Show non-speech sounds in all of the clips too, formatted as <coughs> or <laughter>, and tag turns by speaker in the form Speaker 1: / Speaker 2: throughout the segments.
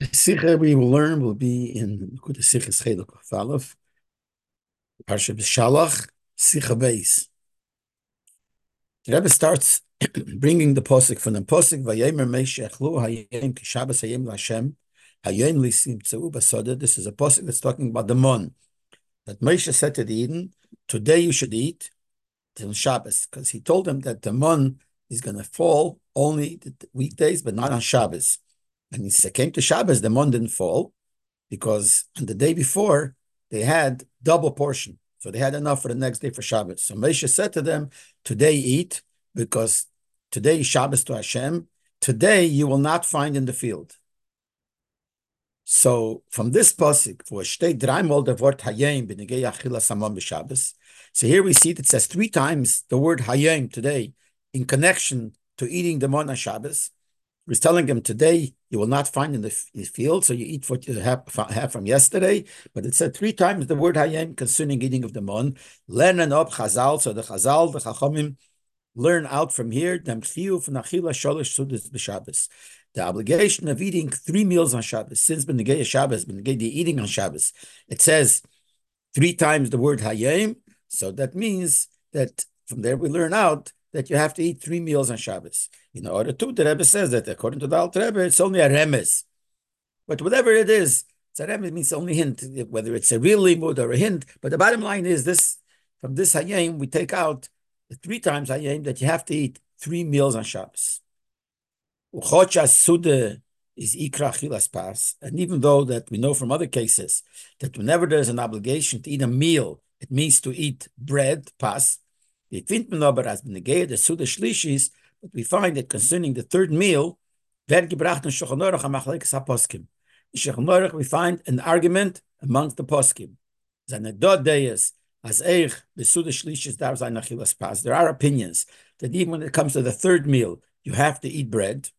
Speaker 1: The Sikha we will learn will be in the Sikha Cheluk of Aleph, Parsha B'Shalach, Sikha Beis. The Rebbe starts <clears throat> bringing the posik from the posik Vayemer Meishechlu Hayem Kishabas Hayem Lashem Hayem Lisim Tzeu Basoda. This is a posik that's talking about the mon that Moshe said to the Eden, "Today you should eat till Shabbos," because he told them that the mon is going to fall only the weekdays, but not on Shabbos. And he said, came to Shabbos, the mon didn't fall because on the day before they had double portion. So they had enough for the next day for Shabbos. So Moshe said to them, Today eat, because today is Shabbos to Hashem. Today you will not find in the field. So from this pasuk, for steht dreimal b'negei achila samon b'Shabbos. So here we see that it says three times the word hayim today in connection to eating the on Shabbos. He's telling them today you will not find in the field, so you eat what you have, have from yesterday. But it said three times the word hayem concerning eating of the mon. Learn and up chazal, so the chazal, the chachamim, learn out from here. The obligation of eating three meals on Shabbos, since Benegay Shabbos, Benegay the eating on Shabbos, it says three times the word hayem. So that means that from there we learn out that you have to eat three meals on Shabbos. In order to, the Rebbe says that according to the Alter Rebbe, it's only a remes. But whatever it is, it's a remes means only hint, whether it's a real limud or a hint. But the bottom line is this: from this hayim, we take out the three times hayim that you have to eat three meals on Shabbos. Sude is ikra chilas pas, and even though that we know from other cases that whenever there's an obligation to eat a meal, it means to eat bread pas. The findet aber as benegei the sude shlishis but we find that concerning the third meal, we find an argument amongst the poskim. There are opinions that even when it comes to the third meal, you have to eat bread.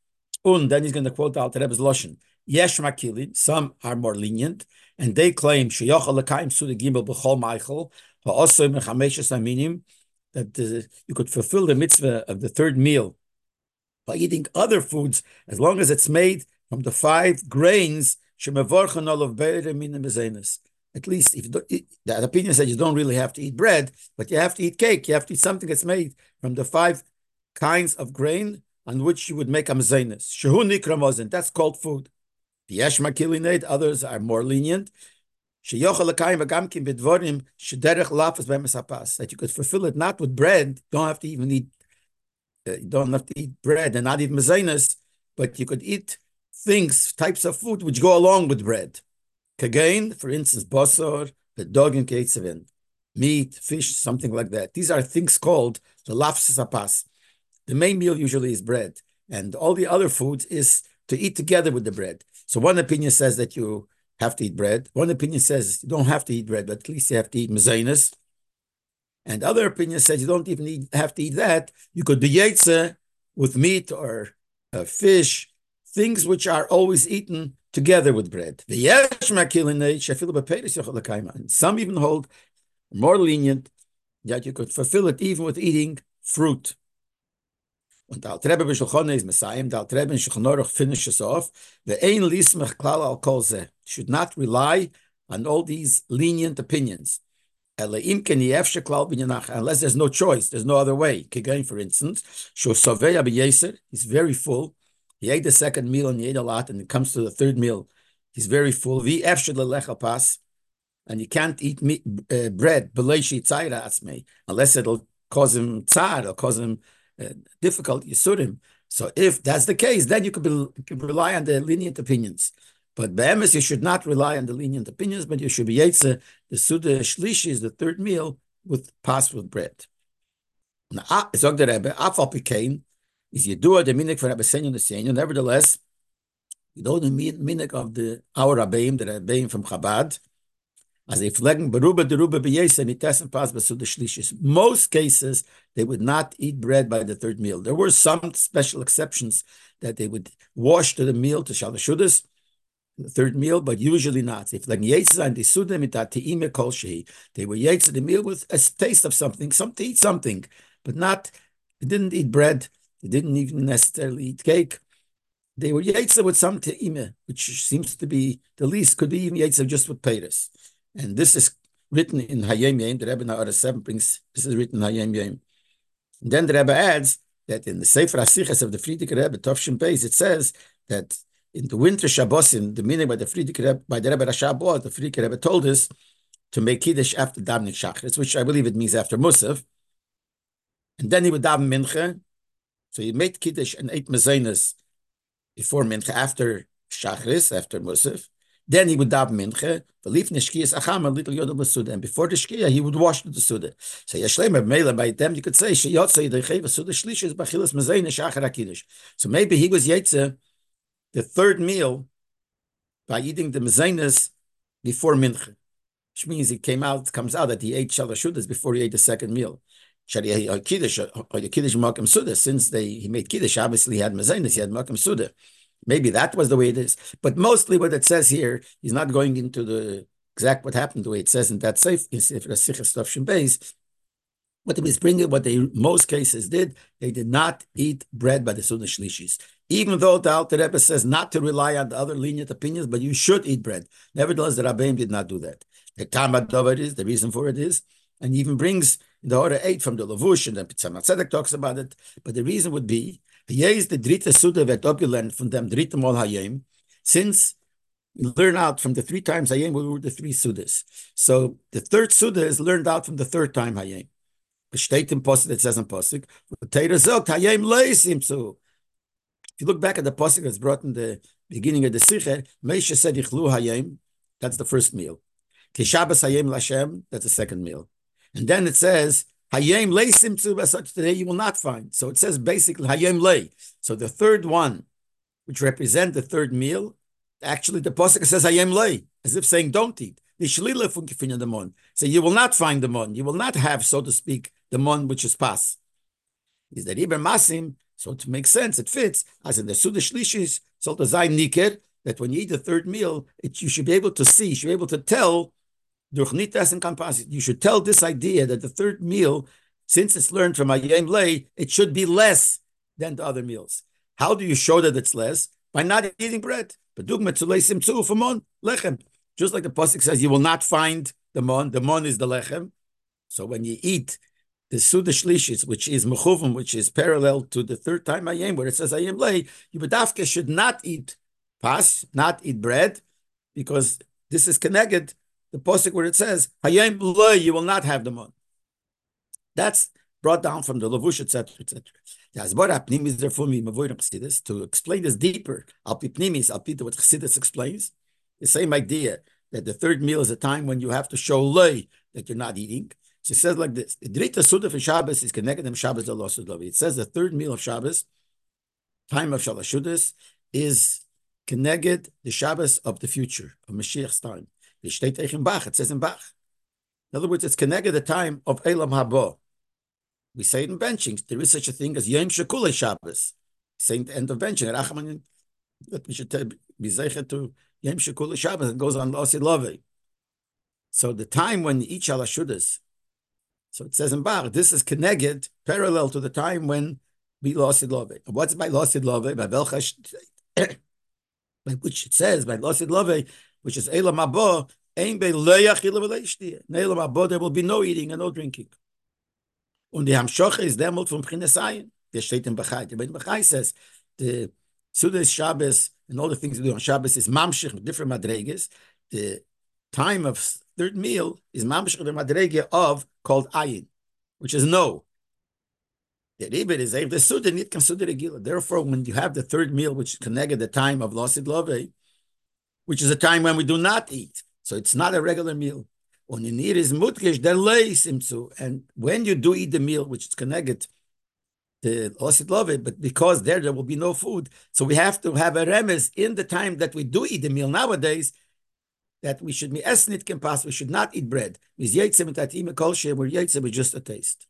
Speaker 1: And then he's going to quote the Alter Rebbe's Loshen. Yesh makilin, some are more lenient, and they claim sheyochal lekayim suda gimel b'chol meichel, ha'osoy mechameshes aminim, that uh, you could fulfill the mitzvah of the third meal by eating other foods as long as it's made from the five grains. At least if that opinion says you don't really have to eat bread, but you have to eat cake. You have to eat something that's made from the five kinds of grain on which you would make a nikra That's called food. The Others are more lenient that you could fulfill it not with bread, don't have to even eat, uh, you don't have to eat bread and not eat mezainas, but you could eat things, types of food which go along with bread. Kagain, for instance, basar, the dog in ketzevin, meat, fish, something like that. These are things called the lafsasapas. The main meal usually is bread, and all the other foods is to eat together with the bread. So one opinion says that you have to eat bread. One opinion says you don't have to eat bread, but at least you have to eat mezainas. And other opinion says you don't even need, have to eat that. You could be yetze with meat or uh, fish, things which are always eaten together with bread. And some even hold more lenient that you could fulfill it even with eating fruit. Und der Altrebe der Altrebe finishes off, the ein lismech klal al kol should not rely on all these lenient opinions. Unless there's no choice, there's no other way. Kigain, for instance, he's very full. He ate the second meal and he ate a lot, and it comes to the third meal. He's very full. And you can't eat meat, uh, bread unless it'll cause him tzar, it'll cause him Uh, difficult yisurim. So if that's the case, then you could, be, could rely on the lenient opinions. But be'emes, you should not rely on the lenient opinions, but you should be yetze. The suda shlishi is the third meal with pas with bread. Now, ah, zog the Rebbe, is minik the. Nevertheless, you know the minik of the our Rabbeim, the Rabbeim from Chabad, as they flegen beruba deruba beyesa nitessen pas besuda shlishis. Most cases they would not eat bread by the third meal. There were some special exceptions that they would wash to the meal to shalashudas, the third meal, but usually not. If yetzah and kol shehi, they were yetzah the meal with a taste of something, some to eat something, but not. They didn't eat bread. They didn't even necessarily eat cake. they were Yaitza with some te'ime, which seems to be the least, could be even Yaitza just with Peiris. And this is written in Hayom Yom, the Rebbe Na'ara 7 brings, this is written in Yem. Then the Rebbe adds that in the Sefer Asiches of the Frierdiker Rebbe, Tovshin Beis, it says that in the winter Shabbosim, the meaning by the Frierdiker Rebbe, by the Rebbe Rashabot, the Frierdiker Rebbe told us to make Kiddush after Davening Shachris, which I believe it means after Musaf. And then he would daven Mincha. So he made Kiddush and ate Mazenas before Mincha, after Shachris, after Musaf. Then he would daven mincha, believe nishkiyas acham a little yodel basuda, and before the shkiya he would wash the suda. So yashlemer mele by them you could say sheyotzei dechev suda shlish bachilas mazein shachar akidish. So maybe he was yetze the third meal by eating the mezainas before mincha, which means it came out comes out that he ate shalashudas before he ate the second meal. Uh, kiddush or the kiddush makam suda. Since they he made kiddush, obviously he had mezainas, he had makam suda. Maybe that was the way it is. But mostly what it says here, he's not going into the exact what happened the way it says in that safe in Sefer Sichas base. What they was bringing, what they most cases did, they did not eat bread by the Sunnah Shlishis. Even though the Alter Rebbe says not to rely on the other lenient opinions, but you should eat bread. Nevertheless, the Rabbeim did not do that. The Tamad Dover is, the reason for it is, and even brings the order eight from the Lavush, and then Tzemach talks about it. But the reason would be hier ist die dritte Suda wird abgelernt von dem dritten Mal Hayim, since learn out from the three times Hayim, we were the three Sudas. So the third Suda is learned out from the third time Hayim. Besteht im Posik, it says in Posik, Teira sagt, Hayim leisim zu. If you look back at the Posik that's brought in the beginning of the Sicher, Meisha said, Yichlu Hayim, that's the first meal. Kishabas Hayim Lashem, that's the second meal. And then it says, Hayem lay simtzu such today you will not find. So it says basically Hayem lay. So the third one, which represent the third meal, actually the pasuk says Hayem lay, as if saying don't eat. So you will not find the mon. You will not have, so to speak, the mon which is pas. Is that Iber Masim? So to make sense, it fits as in the Suda Shlishis, so the Zayin Niker, that when you eat the third meal, it, you should be able to see, you should be able to tell you should tell this idea that the third meal, since it's learned from Ayem Lay, it should be less than the other meals. How do you show that it's less? By not eating bread. Lechem. Just like the Pasuk says, you will not find the mon. The mon is the lechem. So when you eat the Suda Shlishis, which is Mechuvim, which is parallel to the third time Ayem, where it says Ayem Lay, you bedafke should not eat pas, not eat bread, because this is connected the posik where it says Hayim loy, you will not have the mon. That's brought down from the Lavush, etc., etc. To explain this deeper, Alpipnimis, Alpita, what Chassidus explains, the same idea that the third meal is a time when you have to show loy that you're not eating. So it says like this: Drita for Shabbos is connected to Shabbos It says the third meal of Shabbos, time of Shalashudas, is connected the Shabbos of the future of Mashiach's time. It says in Bach. In other words, it's connected the time of Elam Habo. We say it in benching. There is such a thing as Yom Shekule Shabbos. Saying the end of benching. That we should be zeicher to Yom Shekule Shabbos. It goes on Losi Love. So the time when each Alashudas, so it says in Bach, this is connected parallel to the time when we lost Love. What's by lost Love? By Belchash, <coughs> which it says by lost Love which is Elam Abba, Ein V'Leishtia. In Abba, there will be no eating and no drinking. Und die Hamshoche ist demult vom Pchinesayin. Der steht in Bachai. The Bachai says, the Sudas Shabbos and all the things we do on Shabbos is mamshich different madregas. The time of third meal is mamshich the madrega of called ayin, which is no. The ribet is if the suda nit consider regila. Therefore, when you have the third meal, which is connected the time of losid love, which is a time when we do not eat. So it's not a regular meal. When you need is mutkish, then simsu. And when you do eat the meal, which is connected to osit love it, but because there there will be no food, so we have to have a remes in the time that we do eat the meal nowadays. That we should be esnit kempas, we should not eat bread. With yaitzim tatim kol where yaitzim is just a taste.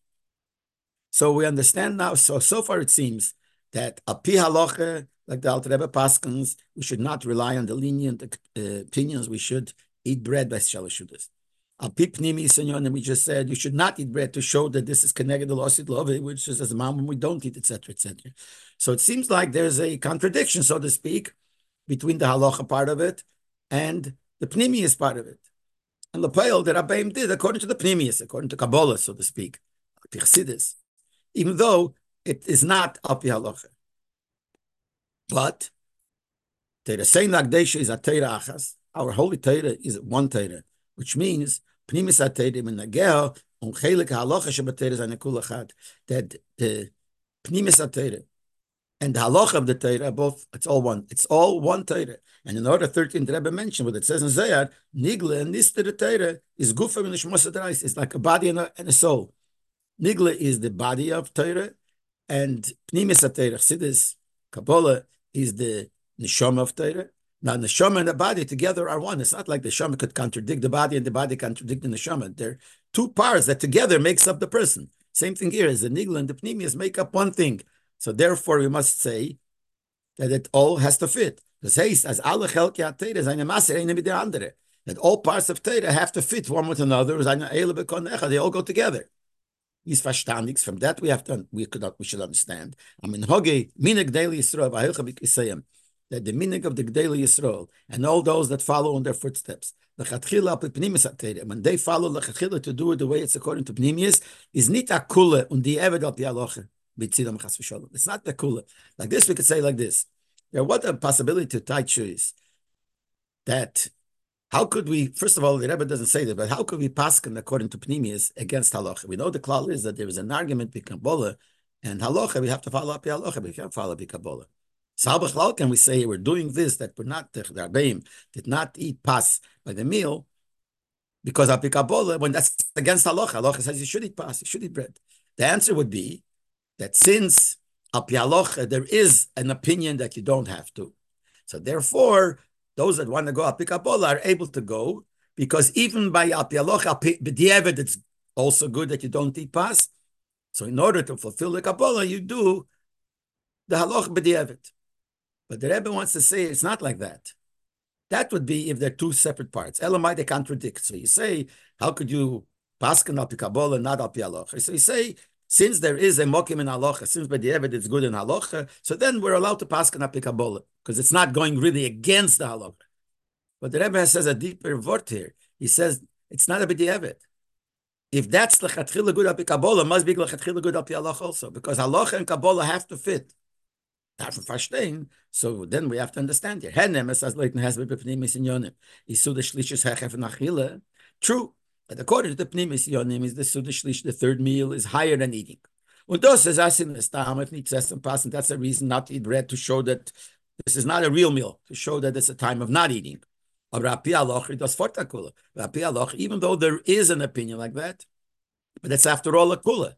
Speaker 1: So we understand now. So so far it seems that api halacha like the Alter Rebbe Paskins, we should not rely on the lenient uh, opinions. We should eat bread by Shalashudas. Al pipnimi and we just said you should not eat bread to show that this is connected to losit love, which is as a mom when we don't eat, etc., etc. So it seems like there's a contradiction, so to speak, between the halacha part of it and the pnimius part of it. And the pale that Abbaim did according to the pnimius, according to Kabbalah, so to speak, even though it is not api halacha. But Teira saying Nagdesha is a Teira achas. Our holy Teira is one Teira, which means Pnimis HaTeira min Nagel on Chelik HaLocha Shabbateira Zanekul Achad. That the Pnimis HaTeira and the halacha of the Torah, both, it's all one. It's all one Torah. And in order 13, the Rebbe mentioned what it says in Zayar, Nigla and Nister the Torah is Gufa in the It's like a body and a, and a soul. Nigla is the body of Torah, and Pnimis HaTorah, Chassidus, Kabbalah, is the neshama of Torah. Now, neshama and the body together are one. It's not like the neshama could contradict the body and the body contradict the neshama. They're two parts that together makes up the person. Same thing here is the nigla and the pneumius make up one thing. So therefore, we must say that it all has to fit. Das heißt, as alle Chelke HaTeire seine Masse eine mit der. That all parts of Teire have to fit one with another. They all go together is verstandig. From that we have to we could we should understand. I mean hoge minig daily Yisrael v'hilcha that the minig of the daily Yisrael and all those that follow in their footsteps. When they follow the chatchila to do it the way it's according to pnimius is nit a kula und die eved al pialoche b'tzidam chas v'sholom. It's not the kula. Like this we could say like this. Yeah, what a possibility to tie is that how could we, first of all, the Rebbe doesn't say that, but how could we paskin according to Pnimius against halacha? We know the klal is that there is an argument between Kabbalah and halacha. We have to follow up the halacha, we can't follow up Kabbalah. So how can we say we're doing this, that we're not, the Rabbeim did not eat pas by the meal, because of Kabbalah, when that's against halacha, halacha says you should eat pas, you should eat bread. The answer would be that since al there is an opinion that you don't have to. So therefore, those that want to go Api Kabbalah are able to go because even by Api Aloch, B'diavad, it's also good that you don't eat pas. So in order to fulfill the Kabbalah, you do the Haloch B'diavad. But the Rebbe wants to say it's not like that. That would be if they're two separate parts. Elamai, they contradict. So you say, how could you paskin Api Kabbalah, not Api Aloch? So you say, since there is a mokim in halacha, since by the evidence it's good in halacha, so then we're allowed to pass an apikabola because it's not going really against the halacha. But the Rebbe says a deeper word here. He says it's not a b'di'evet. If that's lechatchila good api Kabbalah, must be lechatchila good api halacha also, because halacha and Kabbalah have to fit. For verstehen. So then we have to understand here. Hanem es as leiten has bepnimis in yonim. Isu the shlishis hechef nachila. True. According to the Pnimis Yonim, is the Sudashlish, the third meal is higher than eating. Und das ist the Stam, if nicht essen passen, that's a reason not to eat bread to show that this is not a real meal, to show that it's a time of not eating. Aloch, Aloch, even though there is an opinion like that, but it's after all a kula.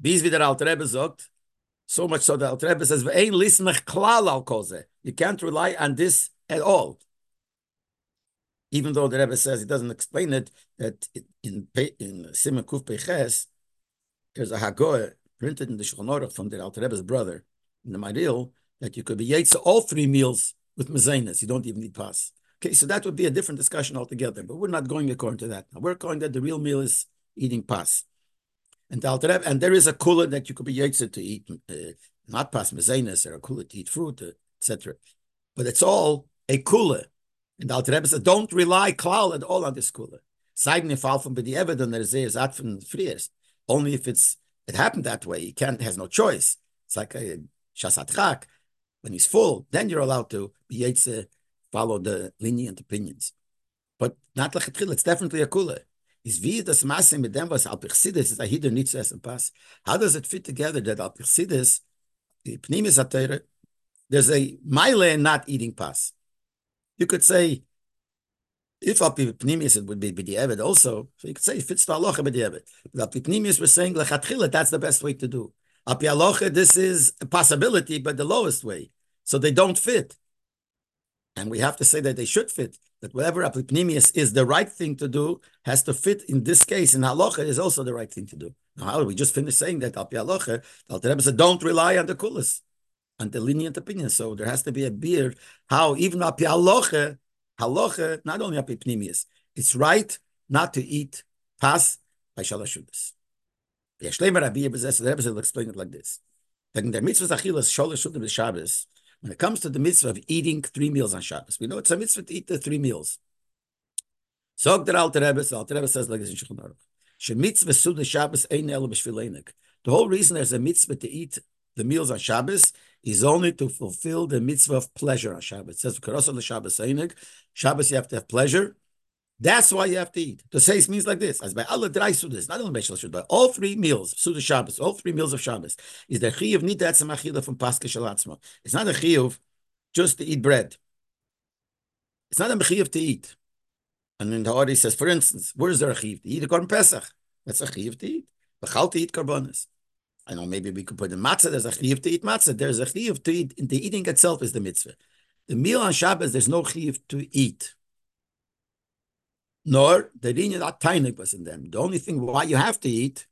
Speaker 1: Bis wie der Alte Rebbe so much so that Alte Rebbe says, Ve'ein klal al You can't rely on this at all even though the Rebbe says he doesn't explain it, that in in Simon Kuf Peches, there's a Hagoah printed in the Shulchan Aruch from the Alter Rebbe's brother in the Maril that you could be Yaitza all three meals with Mazainas. You don't even need pas. Okay, so that would be a different discussion altogether, but we're not going according to that. Now, we're going that the real meal is eating pas. And the Alter Rebbe, and there is a kula that you could be Yaitza to eat, uh, not pas Mazainas, or a kula to eat fruit, etc. But it's all a kula and the Alter Rebbe says, don't rely klal at all on this kula. Zeigen fall from the evidence that is at from friers. Only if it's it happened that way, he can't has no choice. It's like uh, a shasat chak. When he's full, then you're allowed to be yetze, follow the lenient opinions. But not like a it's definitely a kula. Is wie das Masse mit dem, was Alpichsidis ist, Ahidur nicht zu essen pass. How does it fit together that Alpichsidis, the Pnimis Atayre, there's a mile not eating pass. You could say, if Apipnimius it would be B'di'evet also, so you could say it fits the halacha B'di'evet. But Apipnimius was saying, Lechatchila, that's the best way to do. Halacha, this is a possibility, but the lowest way. So they don't fit. And we have to say that they should fit. That whatever Apipnimius is the right thing to do, has to fit in this case. In halacha is also the right thing to do. Now, how do we just finished saying that halacha, the Alter said, don't rely on the kulas and the lenient opinion. So there has to be a beard. How even api halacha, halacha, not only api pnimius, it's right not to eat pas by Shalosh Shudas. Yeshlemer Rabbi Bezes, the Rebbe will explain it like this. That in the mitzvah Achilas Shalosh Shudas Shabbos, when it comes to the mitzvah of eating three meals on Shabbos, we know it's a mitzvah to eat the three meals. So the Alter Rebbe, the Alter Rebbe says like this in Shulchan Aruch. Shabbos ein el b'shvileinik. The whole reason there's a mitzvah to eat the meals on Shabbos is only to fulfill the mitzvah of pleasure on Shabbos. It says, the Shabbos. Shabbos, you have to have pleasure. That's why you have to eat. To say means like this: as by Allah dry sudas, not only Shalosh, but all three meals, Suda Shabbos, all three meals of Shabbos, is the chiyuv nida etzem achila from Pascha Shalatzma. It's not a chiyuv just to eat bread. It's not a chiyuv to eat. And then the Ori says, for instance, where is there a chiyuv to eat a korban Pesach? That's a chiyuv to eat. Bechal to eat korbanos. I know maybe we could put in matzah. There's a chiyuv to eat matzah. There's a chiyuv to eat. The eating itself is the mitzvah. The meal on Shabbos, there's no chiyuv to eat nor the linear that tainik was in them. The only thing why you have to eat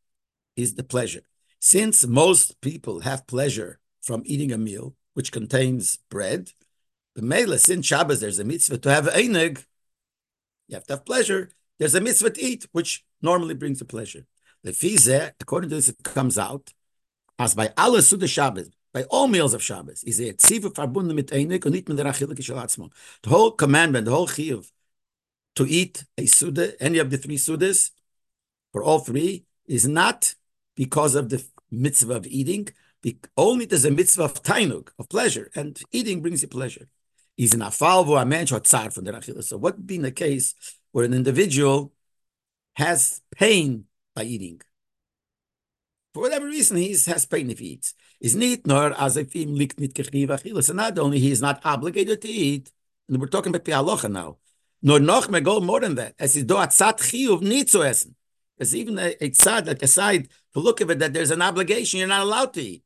Speaker 1: is the pleasure. Since most people have pleasure from eating a meal which contains bread, the mele, since Shabbos, there's a mitzvah to have einig, you have to have pleasure. There's a mitzvah to eat, which normally brings a pleasure. The fize, according to this, it comes out as by Allah Suda Shabbos, by all meals of Shabbos, is a tziva verbunden mit einig und nicht mit der The whole commandment, the whole chiyuv to eat a Suda, any of the three Sudas, for all three, is not because of the mitzvah of eating, only there's a mitzvah of tainug, of pleasure, and eating brings you pleasure. Is an afalvo a man tsar from the achila. So what being the case where an individual has pain by eating? For whatever reason, he has pain if he eats. Is nor as if him likt nit achila. And not only he is not obligated to eat, and we're talking about the now. Nur noch mehr go more than that. As ist do a tzat chiyuv nicht zu essen. There's even a, a tzad, like a side, to look at it, that there's an obligation you're not allowed to eat.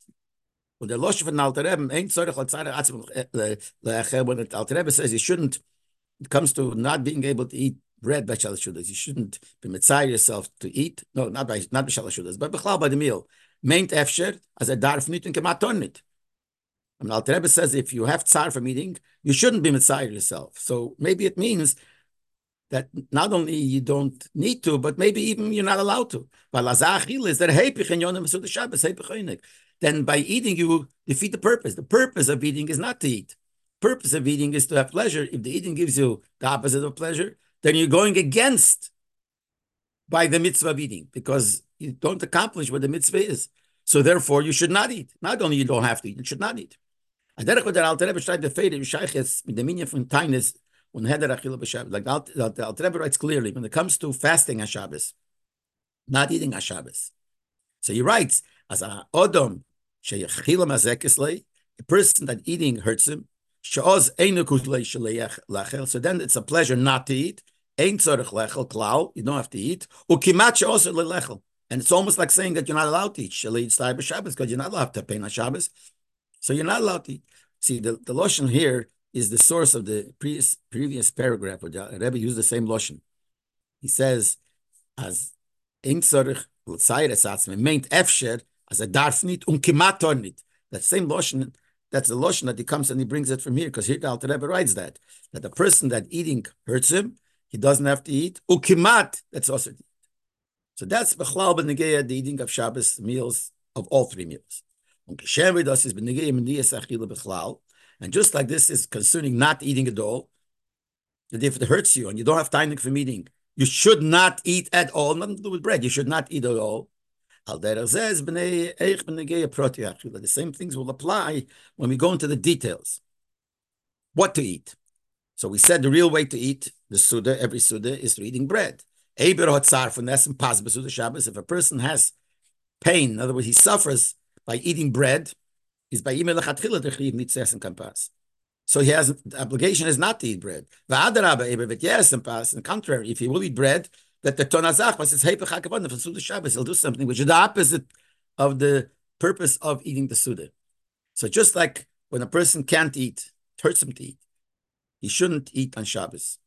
Speaker 1: Und der Losch von Alter Rebbe, hat Zare Atzim eh, leacher, when the Alter Rebbe says you shouldn't, it comes to not being able to eat bread by Shalosh Shudas, you shouldn't be mitzayir yourself to eat, no, not by, not by Shalosh Shudas, but bechlau by the meal. Meint Efsher, as a darf nit und kematon nit. And Alter Rebbe says if you have tsar from eating, you shouldn't be mitzayir yourself. So maybe it means that not only you don't need to, but maybe even you're not allowed to. Then by eating, you defeat the purpose. The purpose of eating is not to eat. Purpose of eating is to have pleasure. If the eating gives you the opposite of pleasure, then you're going against by the mitzvah of eating because you don't accomplish what the mitzvah is. So therefore, you should not eat. Not only you don't have to eat, you should not eat. Like the, Alter Rebbe writes clearly, when it comes to fasting on Shabbos, not eating on Shabbos. So he writes, as a odom a person that eating hurts him, so then it's a pleasure not to eat, tzorich lechel klau, you don't have to eat, she'oz lechel. And it's almost like saying that you're not allowed to eat Shalei Shabbos because you're not allowed to pay on Shabbos. So you're not allowed to eat. See, the, the lotion here is the source of the previous, previous paragraph where the Rebbe used the same lotion. He says, as ein tzorich l'tzayres atzme, meint efsher, as a darf nit um kimat nit. That same lotion, that's the lotion that he comes and he brings it from here, because here the Alter Rebbe writes that, that the person that eating hurts him, he doesn't have to eat. Ukimat, that's also So that's Bechlal ben the eating of Shabbos meals, of all three meals. And just like this is concerning not eating at all, that if it hurts you and you don't have time for eating, you should not eat at all. Nothing to do with bread. You should not eat at all. The same things will apply when we go into the details. What to eat. So we said the real way to eat the Suda, every Suda, is through eating bread. If a person has pain, in other words, he suffers by eating bread, is by email kampas. So he has the obligation is not to eat bread. Yes, and pass. On contrary, if he will eat bread, that the tonazach was his for Shabbos, he'll do something which is the opposite of the purpose of eating the Suda. So just like when a person can't eat, it hurts him to eat. He shouldn't eat on Shabbos.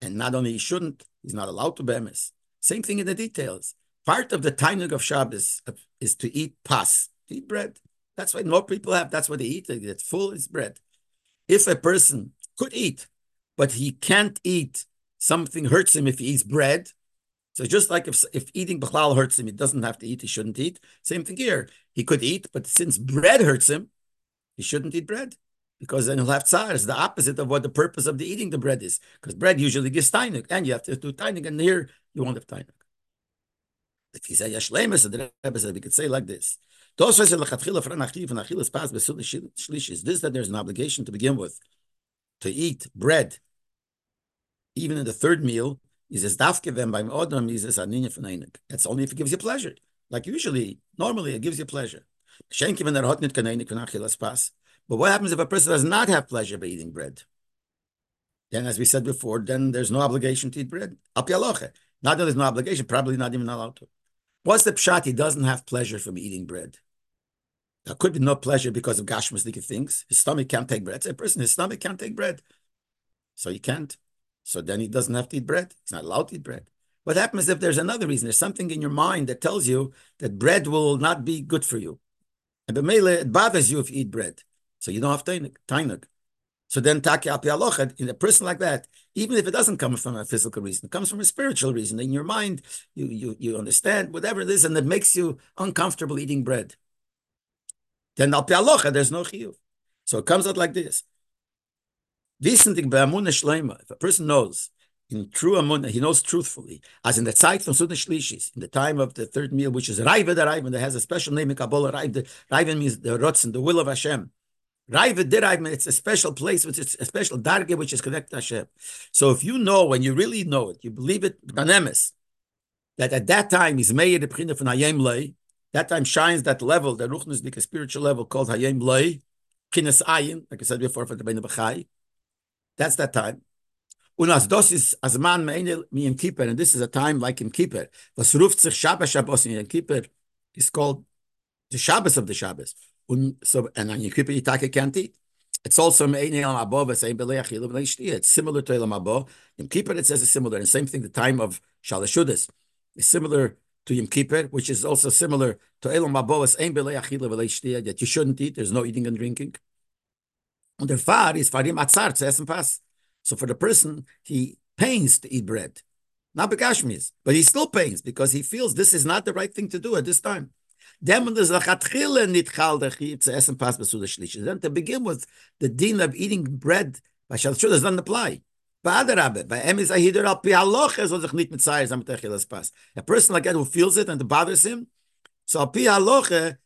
Speaker 1: And not only he shouldn't, he's not allowed to bemis. Same thing in the details. Part of the timing of Shabbos is to eat pas, to eat bread. That's what more people have. That's what they eat. They get full. It's bread. If a person could eat, but he can't eat something hurts him if he eats bread. So just like if if eating bichlal hurts him, he doesn't have to eat. He shouldn't eat. Same thing here. He could eat, but since bread hurts him, he shouldn't eat bread because then he'll have tsar. It's the opposite of what the purpose of the eating the bread is. Because bread usually gives tainuk, and you have to do tainuk, and here you won't have tainuk. If he say yashlemus, the Rebbe said we could say like this. Is This that there's an obligation to begin with to eat bread, even in the third meal, he says. That's only if it gives you pleasure. Like usually, normally it gives you pleasure. But what happens if a person does not have pleasure by eating bread? Then, as we said before, then there's no obligation to eat bread. Not that there's no obligation, probably not even allowed to. What's the pshat? He doesn't have pleasure from eating bread. There could be no pleasure because of gashmasdika things. His stomach can't take bread. It's a person, his stomach can't take bread. So he can't. So then he doesn't have to eat bread. He's not allowed to eat bread. What happens if there's another reason? There's something in your mind that tells you that bread will not be good for you. And b'meile, it bothers you if you eat bread. So you don't have tainuk. So then taki api in a person like that, even if it doesn't come from a physical reason, it comes from a spiritual reason. In your mind, you you you understand whatever it is, and it makes you uncomfortable eating bread. Then api alocha, there's no chiyuv. So it comes out like this. If a person knows in true amunah, he knows truthfully, as in the zeit from Sudan Shlishis, in the time of the third meal, which is Raiva the Raiva, that has a special name in Kabbalah. Raiva means the Rotzen, the will of Hashem. Raiva Diraiva, it's a special place, which is a special darge, which is connected to Hashem. So if you know, when you really know it, you believe it, Ganemis, that at that time is Meir the Pchina from Hayem that time shines that level, the Ruchnis, the spiritual level called Hayem Lei, Pchinas Ayin, like I said before, for the Ben Bechai. That's that time. Und as das ist as man mi im Kippur, and this is a time like im Kippur. Was ruft sich Shabbos Shabbos in Kippur is called the Shabbos of the Shabbos. Und so, and on Yom Kippur take a can't eat. It's also Me'eni Elam Abo, saying Beleach Yilu B'nei It's similar to Elam Abo. Yom Kippur it says it's similar, and same thing, the time of Shalashudas is similar to Yom Kippur, which is also similar to Elam Abo, as Ein Beleach Yilu B'nei that you shouldn't eat, there's no eating and drinking. And der Fahr is Farim Atzar, zu essen Pass. So for the person, he pains to eat bread. Not Begashmis, but he still pains because he feels this is not the right thing to do at this time. Then to begin with, the din of eating bread by Shalshud doesn't apply. A person like that who feels it and bothers him, so pi haloche, er,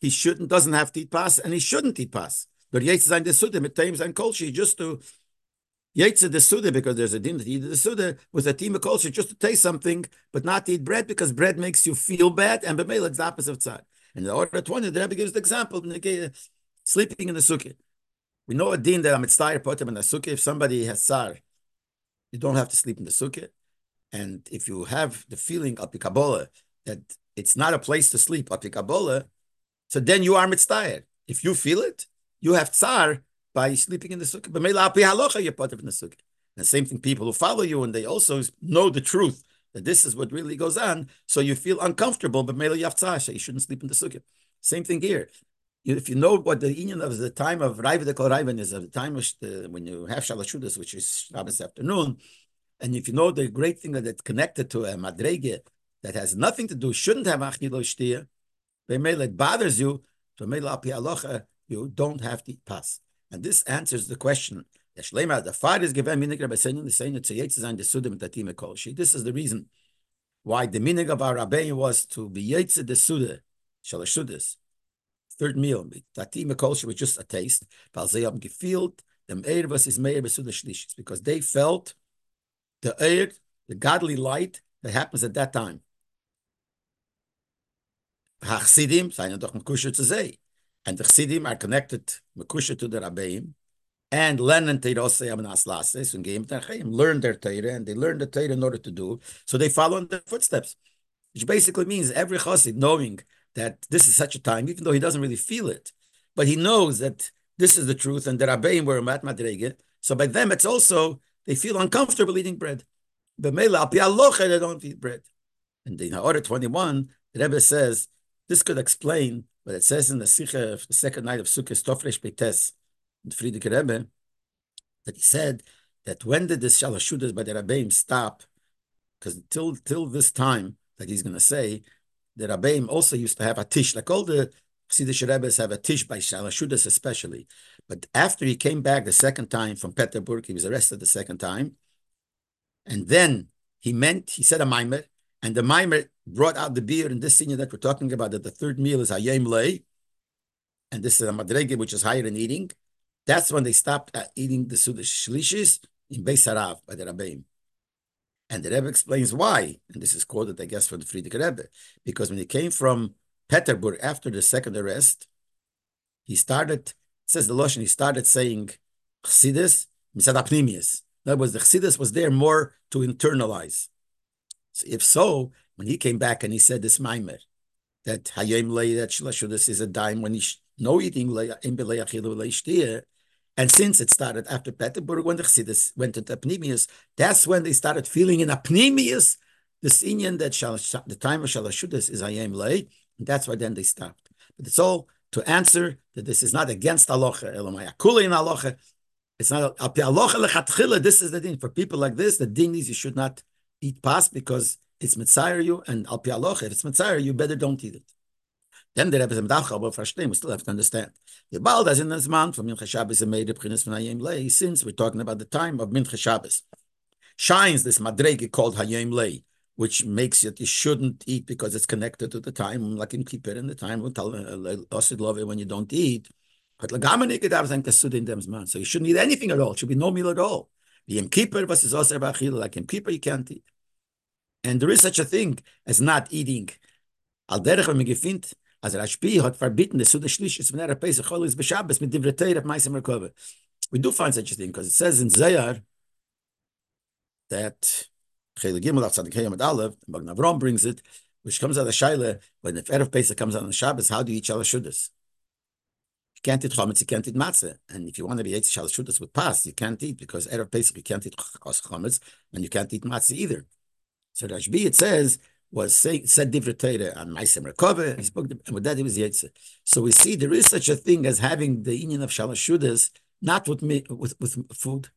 Speaker 1: he shouldn't, doesn't have to eat pas, and he shouldn't eat pas. But jetzt sein Desude mit Taims and Kolshi just to Yetzer the Suda because there's a din to eat the Suda with a team of culture just to taste something, but not to eat bread because bread makes you feel bad, and Bemela it's the opposite of tzad. And the order 20, the Rebbe gives the example of uh, sleeping in the sukkah. We know a din that I'm put him in the sukkah. If somebody has sar, you don't have to sleep in the sukkah. And if you have the feeling of that it's not a place to sleep, Kabbalah, so then you are mitzvah. If you feel it, you have tsar by sleeping in the sukkah. But halacha you're part of the sukkah. And the same thing, people who follow you and they also know the truth that this is what really goes on. So you feel uncomfortable, but mele yaftzah, you shouldn't sleep in the sukkah. Same thing here. If you know what the union of the time of Raiva the Kol is, of the time of the, when you have Shalashudas, which is Shabbos afternoon, and if you know the great thing that it's connected to a madrege that has nothing to do, shouldn't have achilo shtia, it bothers you, you don't have to pass. and this answers the question the shlema the fire is given minig rabbe sein the sein to yitz and the sudim that team call this is the reason why the minig of our rabbe was to be yitz the sudah shall i third meal that team call was just a taste but they have gefeeld dem air was is may be sudah shlish because they felt the Eir, the godly light that happens at that time. Hachsidim, so doch know that I'm. And the Chassidim are connected Mekusha to the Rabbeim, and Lases, and learn their Torah, and they learn the Torah in order to do, so they follow in their footsteps, which basically means every Chassid knowing that this is such a time, even though he doesn't really feel it, but he knows that this is the truth, and the Rabbeim were Mat Madrege, so by them it's also, they feel uncomfortable eating bread. They don't eat bread. And in order 21, the Rebbe says, this could explain but it says in the Sikha the second night of Sukkot, Tofresh Beites, the Frierdiker Rebbe, that he said that when did this shalashudas by the Rabbeim stop? Because till till this time that he's going to say, the Rabbeim also used to have a tish, like all the Chassidish Rebbes have a tish by shalashudas especially. But after he came back the second time from Peterburg, he was arrested the second time, and then he meant he said a mimer, and the mimer brought out the beer in this senior that we're talking about. That the third meal is hayem lay, and this is a madrege which is higher in eating. That's when they stopped eating the sudash shlishis in Beis Harav by the Rabbeim. And the Rebbe explains why, and this is quoted, I guess, from the Frierdiker Rebbe, because when he came from Peterburg after the second arrest, he started, says the Loshen, he started saying Chassidus, Misad Apnimius. In other the Chassidus was there more to internalize. So if so, when he came back and he said this Maimer, that Hayim Lei, that Shlashudus is a dime when he's no eating, and since it started after Peterburg, when the Chassidus went into Apnimius, that's when they started feeling in Apnimius this Indian that shall, the time of Shalashudis is Hayim Lei, and that's why then they stopped. But it's all to answer that this is not against Alocha, Elomayakula in Alocha, it's not This is the thing for people like this. The thing is you should not eat pas because it's mitzayir you, and al pi. If it's mitzayir, you better don't eat it. Then the Rebbe but verstehen. We still have to understand. The Baal in this month from Mincha Shabbos and made Pchinas from Hayim Lei. Since we're talking about the time of Mincha Shabbos, shines this madrege called Hayim Lei, which makes it you shouldn't eat because it's connected to the time, like in Kippur, in the time of Osid uh, Love when you don't eat. But. So you shouldn't eat anything at all. It should be no meal at all. The Kippur versus Oser Bachil, like Kippur, you can't eat. And there is such a thing as not eating. Al derech wenn as Rashbi hat forbidden, the Suda Shlish when er Pesach Chol is B'Shabbos mit Divretei of Meisim Rekove. We do find such a thing because it says in Zayar that Chele Gimel Atzadik Heyam Ad Aleph, Magen Avram brings it, which comes out of Shaila, when the Erev Pesach comes out on Shabbos, how do you eat Shalosh Shudas? Can't eat chametz, you can't eat matzah. And if you want to be eat shal shudas with pas, you can't eat because erev pesach you can't eat chametz, and you can't eat matzah either. So Rashbi it says was say, said Torah on Ma'aseh Merkava. He mm-hmm. spoke, and with that he was yetzer. So we see there is such a thing as having the union of shal shudas not with me with with food.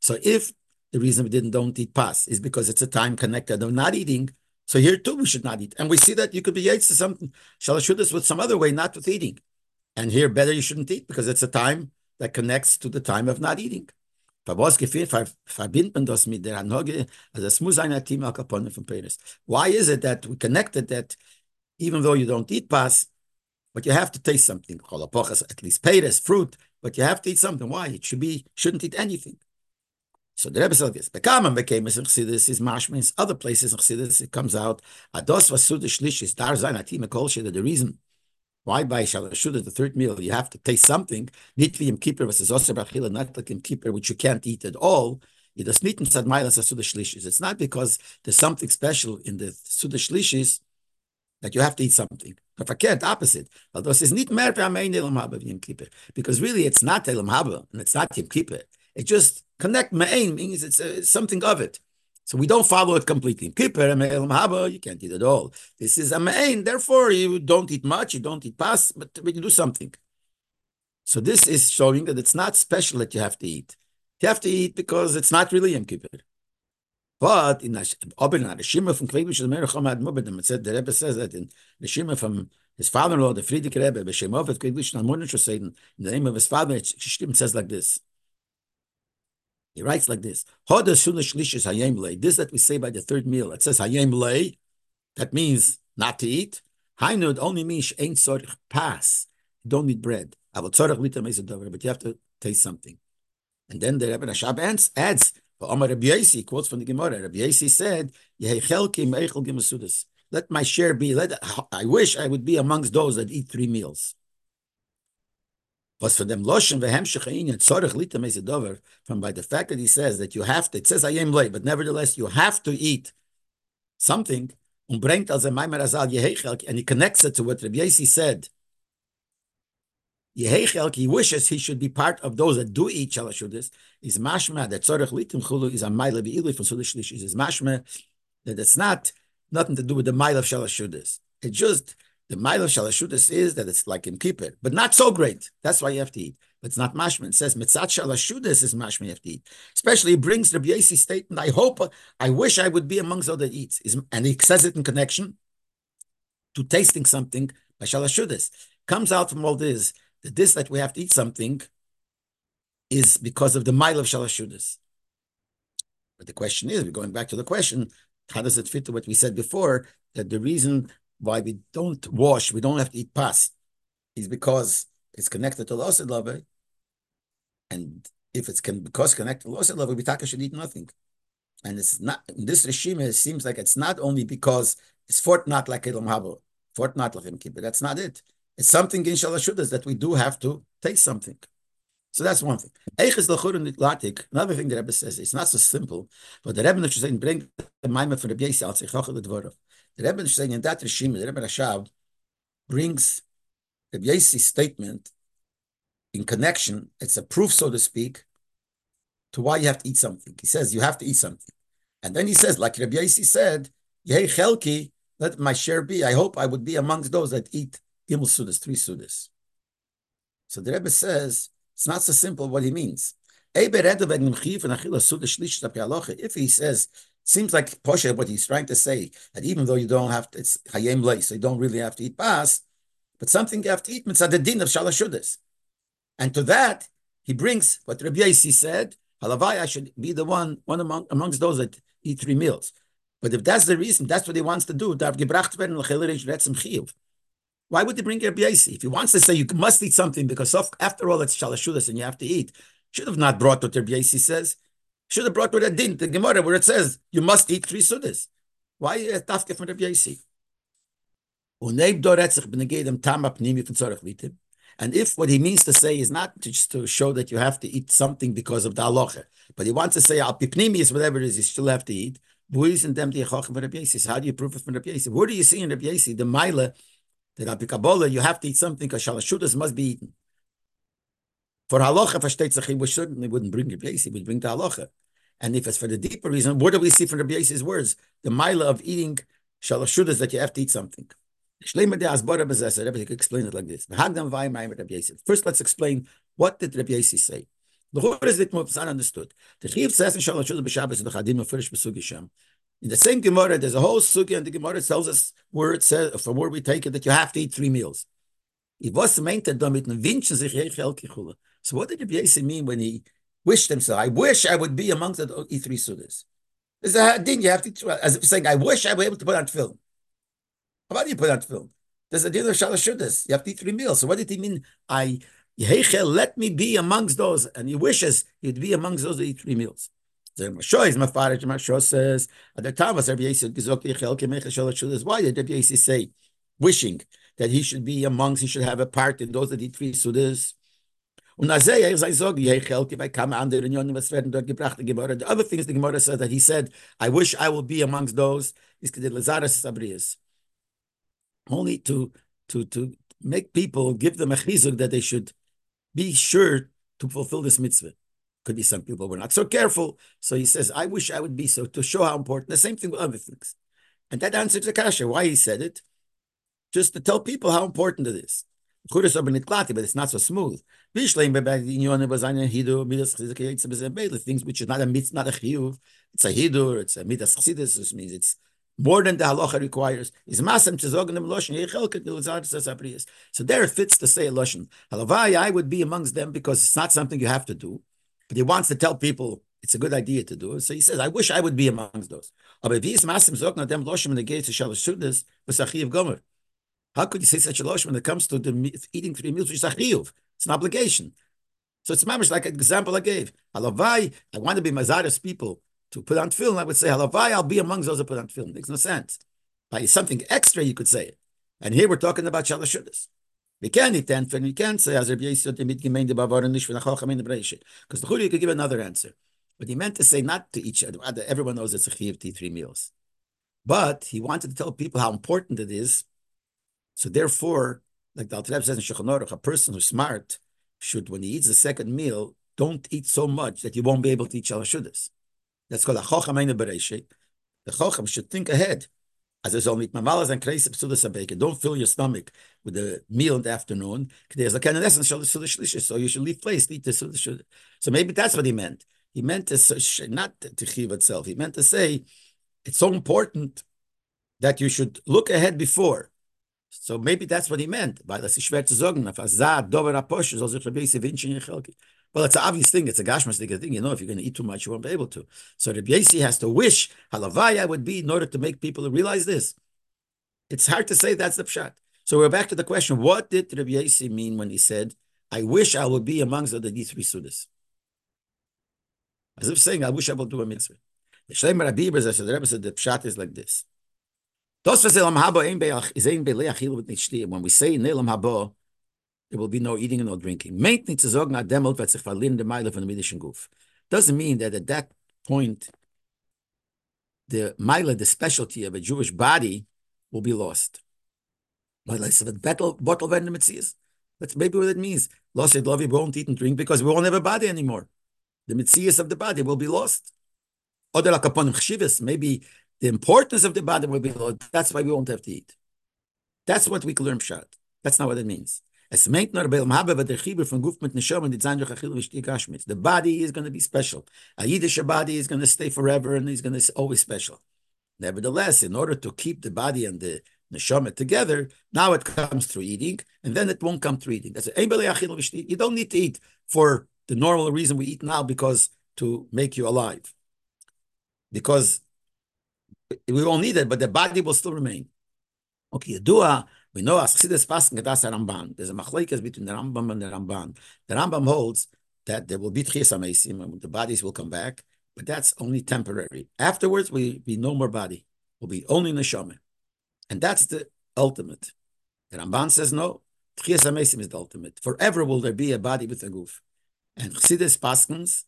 Speaker 1: So if the reason we didn't don't eat pas is because it's a time connected of not eating. So here too we should not eat, and we see that you could be yetzer something shalashudas with some other way, not with eating. And here, better you shouldn't eat because it's a time that connects to the time of not eating. Why is it that we connected that even though you don't eat pas, but you have to taste something, at least peres, fruit, but you have to eat something. Why? It should be, shouldn't eat anything. So the Rebbe said this. Bekaman became a Chassidus is mashmins. Other places in Chassidus it comes out. Ados was sudish lishis dar zayin atim kol that the reason why by Shalashud the third meal you have to taste something? Yom Kippur versus Oser Bachila, not like Kippur, which you can't eat at all. It's not because there's something special in the Suda Shlishis that you have to eat something. If I can't opposite. Although mer Yom Kippur. Because really it's not Elam Haba and it's not Yom Kippur. It just connect Ma'ain means it's, uh, something of it. So we don't follow it completely. Kippur, you can't eat at all. This is a main, therefore you don't eat much, you don't eat pas, but we can do something. So this is showing that it's not special that you have to eat. You have to eat because it's not really Yom Kippur. But in the Shima from Kvegvish, the Merech Hamad Mubadim, it said, the Rebbe says that in the from his father-in-law, the Frierdiker Rebbe, B'Shemov, at Kvegvish, in the name of his father, it says like this. He writes like this: This that we say by the third meal. It says hayem lay. That means not to eat. Hainud only means ain't tzorich pass. You don't need bread. But you have to taste something. And then the Rebbe Rashab adds, adds Omar Rabbi Yasi quotes from the Gemara. Rabbi Yasi said, Let my share be. Let I wish I would be amongst those that eat three meals was for them loshen vehemshich inyan tzorich lita dover from by the fact that he says that you have to. It says ayem lay, but nevertheless you have to eat something. Und bringt also Maimer Azal Yehechelk, and he connects it to what Rabbi Yasi said. Yehechelk, he wishes he should be part of those that do eat shalashudis. Is mashma that tzorich litim chulu is a maila be'ilu from sudish Is mashma that it's not nothing to do with the maila of shalashudis. It just the mile of shalashudas is that it's like in Kippur, but not so great. That's why you have to eat. but it's not mashman. It says mitzat shalashudas is mashman you have to eat. Especially it brings the Yossi statement. I hope, I wish I would be amongst those that eats. And he says it in connection to tasting something by shalashudas. Comes out from all this that this that we have to eat something is because of the mile of shalashudas. But the question is, we're going back to the question, how does it fit to what we said before? That the reason why we don't wash, we don't have to eat pas, is because it's connected to Losid Love. And if it's can, because connected to Losid Love, Bitaka should eat nothing. And it's not, this regime, it seems like it's not only because it's fort not like Elam Habo, fort not like him but that's not it. It's something in Shalashudas that we do have to taste something. So that's one thing. Another thing the Rebbe says, it's not so simple, but the Rebbe is saying, bring the Maimah for the I'll say, the Rebbe saying in that regime, the Rebbe Rashab brings the Bieisi statement in connection, it's a proof, so to speak, to why you have to eat something. He says, you have to eat something. And then he says, like Rabbi Yossi said, Yehei chelki, let my share be. I hope I would be amongst those that eat gimel sudas, three sudas. So the Rebbe says, it's not so simple what he means. If he says, seems like Posha, what he's trying to say, that even though you don't have to, it's Hayem Lei, so you don't really have to eat Bas, but something you have to eat, mitzvah the din of Shalashudas. And to that, he brings what Rabbi Yossi said, Halavai, I should be the one, one among, amongst those that eat three meals. But if that's the reason, that's what he wants to do, why would he bring Rabbi Yossi? If he wants to say you must eat something because after all it's shalashudas and you have to eat, should have not brought what Rabbi Yossi says. Should have brought what a din, the Gemara, where it says you must eat three sudas. Why uh, a tafke from Rabbi Yossi? And if what he means to say is not just to show that you have to eat something because of the halacha, but he wants to say al pipnimi whatever it is, you still have to eat. How do you prove it from Rabbi Yossi? Where do you see in Rabbi Yossi the mila that al you have to eat something because shalashudas must be eaten. For halacha, versteht sich, we certainly wouldn't bring Rabbi Yossi, we'd bring the halacha. And if it's for the deeper reason, what do we see from Rabbi Yossi's words? The mila of eating shalashudas that you have to eat something. Rebbe could explain it like this. First, let's explain what did Rabbi Yossi say. The whole is it more understood. The Chiv says in Shalashudas b'Shabbos the Chadim Mefurish b'Sugi Shem. In the same Gemara, there's a whole sugi, and the Gemara tells us where it says, from where we take it, that you have to eat three meals. So what did Rabbi Yossi mean when he wished himself? I wish I would be amongst the eat three sudas. There's a din you have to, as if saying, I wish I were able to put on film. How about you put on film? There's a din of shalashudas. You have to eat three meals. So what did he mean? I, let me be amongst those. And he wishes he'd be amongst those that eat three meals. The Mashah is Mafarish. Mashah says at the time was Rabbi Kemech Shalash Why did Rabbi Yossi say wishing that he should be amongst, he should have a part in those that eat three sudas? Und als er sei so, Yichel Kemech kam andere in was werden dort gebracht Gemara. The other things the Gemara says that he said, I wish I will be amongst those is the Lazarus Sabrias. Only to to to make people give them a chizuk that they should be sure to fulfill this mitzvah. Could be some people were not so careful. So he says, I wish I would be so to show how important. The same thing with other things. And that answers the kasha. Why he said it? Just to tell people how important it is. But it's not so smooth. Things which is not a mitzvah, not a chiyuv. It's a hidur, it's a midas chassidus, which means it's more than the halacha requires. Is masam tzognim loshen So there it fits to say a loshen. Halavai, I would be amongst them because it's not something you have to do. But he wants to tell people it's a good idea to do. So he says, I wish I would be amongst those. How could you say such a loshim when it comes to the eating three meals, which is It's an obligation. So it's mamish like an example I gave. Halavai, I want to be Mazaris people to put on film. I would say, Halavai, I'll be amongst those that put on film. Makes no sense. By something extra, you could say it. And here we're talking about Shalashudas. We can eat then, and we can say as the Breishe. Because the Churi could give another answer. But he meant to say not to each other. Everyone knows it's a chiv to eat three meals. But he wanted to tell people how important it is. So therefore, like the Alter says in Shulchan a person who's smart should, when he eats the second meal, don't eat so much that you won't be able to eat shalashudas. That's called a chacham in the The chacham should think ahead. As there's only mamalas and kreisib sudas bacon. Don't fill your stomach with the meal in the afternoon. There's a kind of essence so you should leave place, eat the So maybe that's what he meant. He meant to not to chiv itself. He meant to say it's so important that you should look ahead before. So maybe that's what he meant. In Chelki. Well, it's an obvious thing. It's a gashmastic thing. You know, if you're going to eat too much, you won't be able to. So Rabbi Yossi has to wish halavaya would be in order to make people realize this. It's hard to say that's the pshat. So we're back to the question: What did Rabbi Yossi mean when he said, "I wish I would be amongst the three sudas"? As if saying, "I wish I would do a mitzvah." The Shleimer Rabbi the Rebbe said the pshat is like this. When we say Nelam Haba, there will be no eating and no drinking. Doesn't mean that at that point, the Mila, the specialty of a Jewish body, will be lost. That's maybe what it means. Lost love, we won't eat and drink because we won't have a body anymore. The mitzias of the body will be lost. Maybe the importance of the body will be low. That's why we won't have to eat. That's what we learn pshat. That's not what it means. The body is going to be special. A Yiddish body is going to stay forever and is going to always special. Nevertheless, in order to keep the body and the neshama together, now it comes through eating, and then it won't come through eating. That's you don't need to eat for the normal reason we eat now because to make you alive. Because we won't need it, but the body will still remain. Okay, Yadua, we know as Chassidus Paskin Gadas Ramban. There's a machlekes between the Rambam and the Ramban. The Rambam holds that there will be Tchias and the bodies will come back, but that's only temporary. Afterwards, we be no more body. We'll be only neshama, and that's the ultimate. The Ramban says no. Tchias Amesim is the ultimate. Forever will there be a body with a goof. And Chassidus Paskins,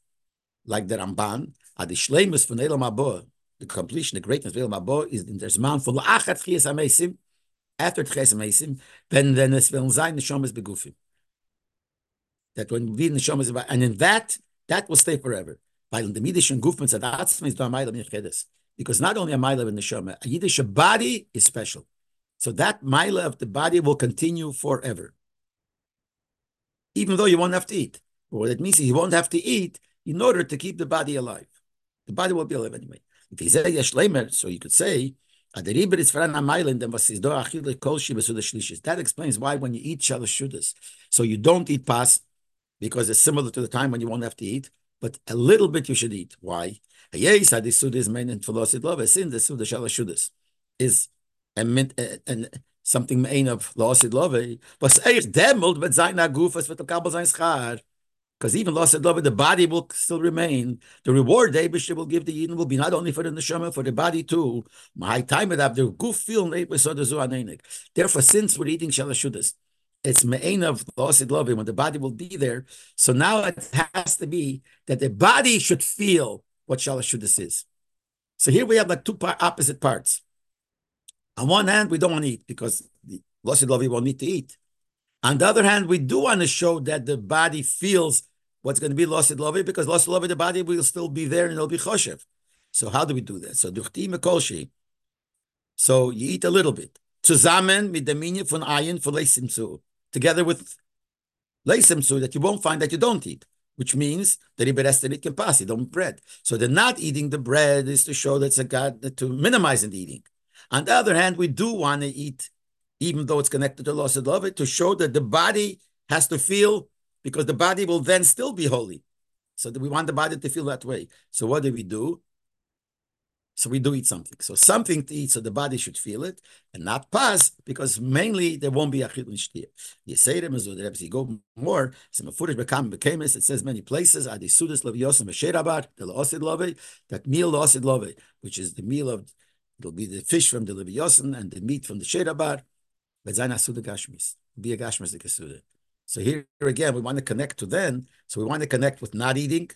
Speaker 1: like the Ramban, Adishleimus von Elam Abba, the completion, the greatness of Mabo is in there's man for la'achat chiyas amesim, after chiyas amesim, then then es will sein neshamas begufim. That when we neshamas and in that that will stay forever. While in the midish and gufman sadatzim is da'amayla minchedes. Because not only a mile in the neshama, a Yiddish body is special. So that mile of the body will continue forever. Even though you won't have to eat. But what it means is you won't have to eat in order to keep the body alive. The body will be alive anyway. So you could say, that explains why when you eat shalosh shudas, so you don't eat pas because it's similar to the time when you won't have to eat, but a little bit you should eat. Why? Yes, is and philosophy love. Sin the suda shalosh shudas is and and something main of losid love. Was eich demelt mit seiner gufas with the kabel sein schar. Because even lost love, the body will still remain. The reward the Eibishter will give the Eden will be not only for the neshama, for the body too. My time the goof feel Therefore, since we're eating shalashudas, it's me'ain of lost love when the body will be there. So now it has to be that the body should feel what shalashudas is. So here we have like two opposite parts. On one hand, we don't want to eat because the lost love won't need to eat. On the other hand, we do want to show that the body feels what's going to be lost in love because lost in love the body will still be there and it'll be choshev. So how do we do that? So duchti mekolshi. So you eat a little bit. Zusammen mit dem Minyan von Ayin for leisimsu. Together with leisimsu that you won't find that you don't eat. Which means that it can pass, you don't bread. So the not eating the bread is to show that it's a God to minimize the eating. On the other hand, we do want to eat, even though it's connected to loss of love, to show that the body has to feel because the body will then still be holy. So we want the body to feel that way. So what do we do? So we do eat something. So something to eat, so the body should feel it and not pass, because mainly there won't be a chilun shtir. You say them as well. You go more. Some footage become became it says many places. are the Adisudas leviyosim v'sherabar the laosid love that meal laosid love, which is the meal of it'll be the fish from the leviyosim and the meat from the sherabar. But zayin asuda gashmis. Be a gashmis the kasuda. So here again, we want to connect to then. So we want to connect with not eating.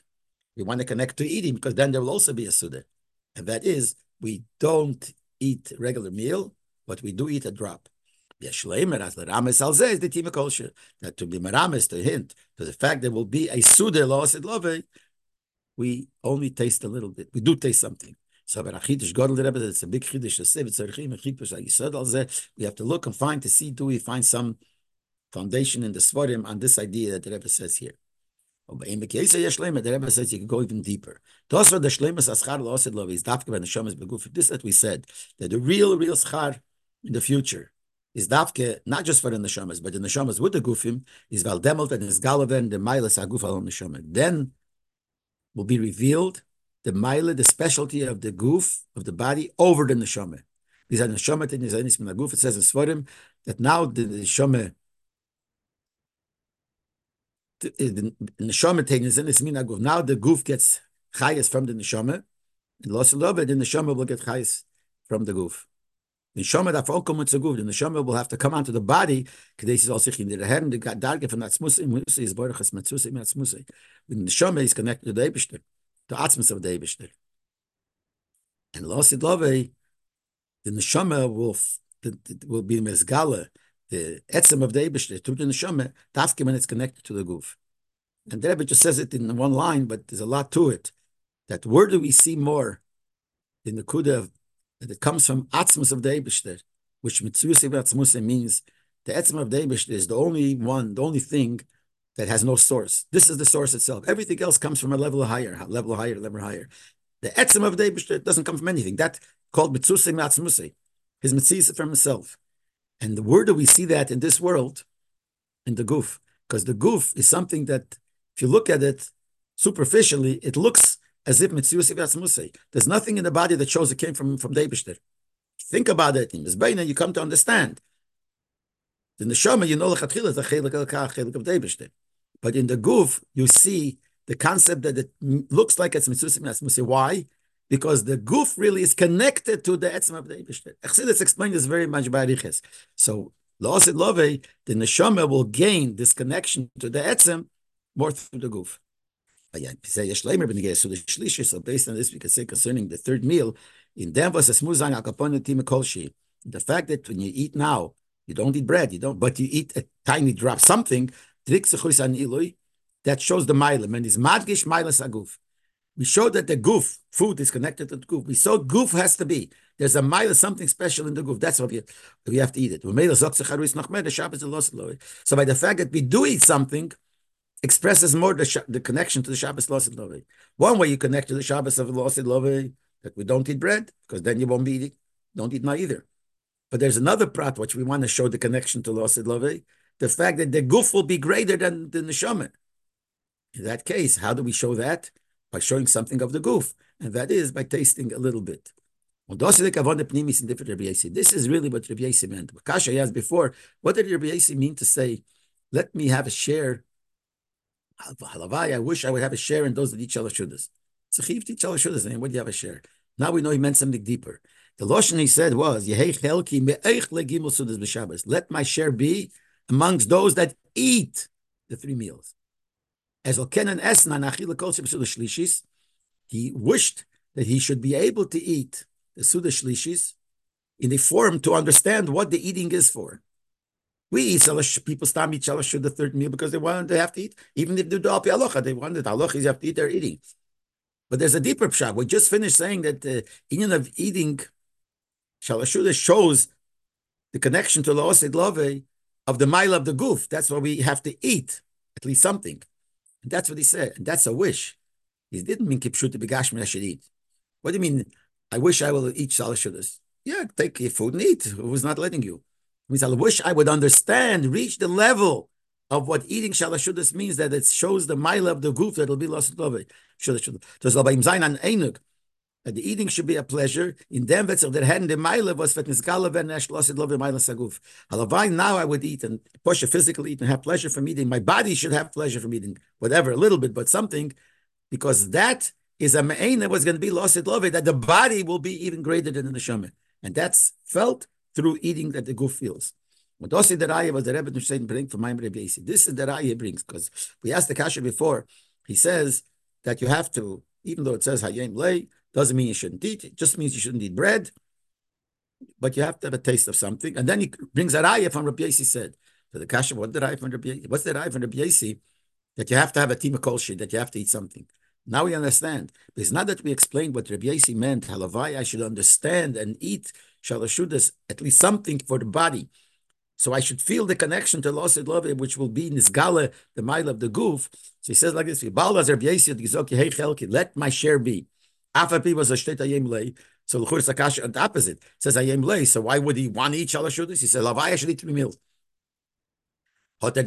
Speaker 1: We want to connect to eating because then there will also be a suda. And that is, we don't eat regular meal, but we do eat a drop. That to be maramis, to hint to the fact there will be a suda love, we only taste a little bit. We do taste something. So, but it's a big Chidish we have to look and find to see, do we find some foundation in the Svarim on this idea that the Rebbe says here. The Rebbe says you can go even deeper. Are. This that we said that the real, real Schar in the future is Dafke not just for the Neshamas, but the Neshamas with the Gufim is Valdemelt and is Galaven the Milas Aguf Al Neshama. Then will be revealed the Mila, the specialty of the Guf of the body over the Neshama. These are Neshama in the Guf. It says in Svarim that now the Neshama neshama taking in this mina guf. Now the guf gets chayas from the neshama, and a little bit, the neshama will get chayas from the guf. The neshama that for guf, the neshama will have to come onto the body. Kadesh is also in the hand. The darge from that musi is borachas matzusi matzmusi. The neshama is connected to the Eibishter, the atzmus of the Eibishter. And lost love, the neshama will will be mezgala the etzem of the Eibishter, through the neshama, tafke when it's connected to the goof. And the Rebbe just says it in one line, but there's a lot to it. That where do we see more in the kuda that it comes from atzmus of the Eibishter, which atzmusei means the etzem of the Eibishter is the only one, the only thing that has no source. This is the source itself. Everything else comes from a level higher, level higher, level higher. The etzem of the Eibishter doesn't come from anything. That called mitzvusei atzmusei. His mitzvah from himself. And where do we see that in this world? In the goof. Because the goof is something that, if you look at it superficially, it looks as if Mitsub's Musay. There's nothing in the body that shows it came from, from Deibishter. Think about it. In Mizbeina, you come to understand. In the Shama, you know Deibishter. But in the goof, you see the concept that it looks like it's mitzvah. Why? Because the goof really is connected to the etzem of the Eibishter. Chassidus explained this very much by Ariches. So, La'osid Love, the neshama will gain this connection to the etzem more through the goof. So based on this, we can say concerning the third meal, in the fact that when you eat now, you don't eat bread, you don't, but you eat a tiny drop, something, that shows the milam, and is madgish milas aguf. We showed that the goof, food is connected to the goof. We saw goof has to be. There's a mile, something special in the goof. That's what we, we have to eat it. So by the fact that we do eat something, expresses more the, the connection to the Shabbos Losid Love. One way you connect to the Shabbos of Losid Love, that we don't eat bread, because then you won't be eating. Don't eat now either. But there's another prat which we want to show the connection to Losid Love, the fact that the goof will be greater than the neshama. In that case, how do we show that? By showing something of the goof, and that is by tasting a little bit. This is really what Rabbi Yossi meant. Kasha asked before, what did Rabbi Yossi mean to say, let me have a share, I wish I would have a share in those that eat shalashudas. It's a chiv to eat shalashudas, and what do you have a share? Now we know he meant something deeper. The Lashon he said was, let my share be amongst those that eat the three meals. As he wished that he should be able to eat the Suda Shlishis in a form to understand what the eating is for. We eat shalash, people stop eat shalash the third meal because they want to have to eat. Even if they do alpi alocha, they want it alocha, you have to eat, they're eating. But there's a deeper pshat. We just finished saying that the union of eating shalashuda shows the connection to the osid love of the mile of the goof. That's why we have to eat at least something. And that's what he said. And that's a wish. He didn't mean kipshut begashmi I should eat. What do you mean? I wish I will eat salashudas. Yeah, take your food and eat. Who's not letting you? It means I wish I would understand, reach the level of what eating shalashudas means that it shows the mile of the goof that it'll be lost love. Should the eating should be a pleasure. In them that der hand the mile was vet nisgala ben nesh losid love mile saguf. Halavai now I would eat and push a physical eat and have pleasure from eating. My body should have pleasure from eating, whatever, a little bit, but something, because that is a me'ain that was going to be losid love, that the body will be even greater than the neshama. And that's felt through eating that the goof feels. What also the raya was the Rebbe Nushain bring for my This is the raya brings, because we asked the kasha before, he says that you have to, even though it says hayem lay, doesn't mean you shouldn't eat. It just means you shouldn't eat bread. But you have to have a taste of something. And then he brings a raya from Rabbi Yossi said. So the kasha, what did I from Rabbi What's the raya from Rabbi Yossi? That you have to have a tima kolshi, that you have to eat something. Now we understand. Because now that we explained what Rabbi Yossi meant, halavai, I should understand and eat shalashudas, at least something for the body. So I should feel the connection to Losid Love, which will be Nisgala, the mile of the goof. So he says like this: Let my share be. Afapi was a state ayem. So Luchur Sakash on the opposite says ayem lay. So why would he want to eat shalashudas? He said, Lavai, I should eat three meals. What he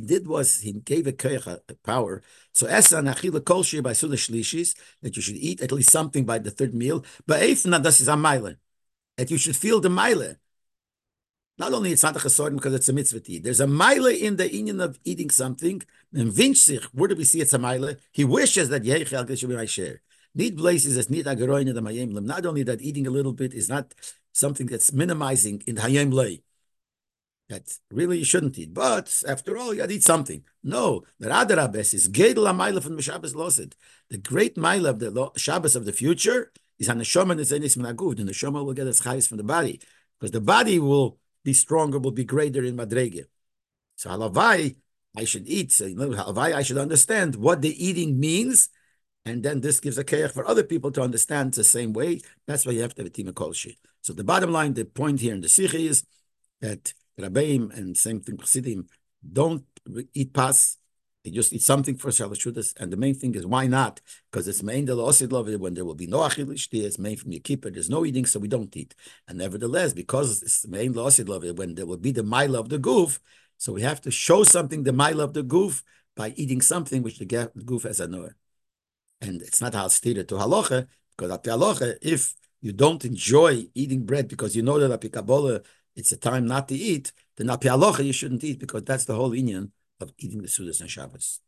Speaker 1: did was he gave a koyach power. So esa nachila kol by suda shlishis that you should eat at least something by the third meal. But if this is a mile that you should feel the mile. Not only it's not a chesorim because it's a mitzvah to eat. There's a mile in the union of eating something. And vinchsich, where do we see it's a mile? He wishes that yeichel should be my share. Need places as need agaroin the mayim Not only that eating a little bit is not something that's minimizing in hayem lay that really you shouldn't eat. But after all, you got to eat something. No, the Radarabes is Gedel Amayla from the Shabbos Losid. The great mile of the Shabbos of the future is Haneshama Nezenis Minaguv. The Neshama will get its highest from the body because the body will be stronger, will be greater in Madrege. So Halavai, I should eat. So, you know, Halavai, I should understand what the eating means. And then this gives a kayach for other people to understand the same way. That's why you have to have a team of kolshi. So the bottom line, the point here in the Sikhi is that Rabbeim and same thing Chassidim don't eat pas. They just eat something for Shalashudas. And the main thing is why not? Because it's main the Osid love when there will be no achilish, it's main from your keeper, there's no eating, so we don't eat. And nevertheless, because it's main the Osid love when there will be the mile of the goof, so we have to show something the mile of the goof by eating something which the goof has a noah. And it's not stated to halacha, because at the halacha, if you don't enjoy eating bread because you know that a pikabola it's a time not to eat, then al you shouldn't eat because that's the whole union of eating the Sudas and Shabbos.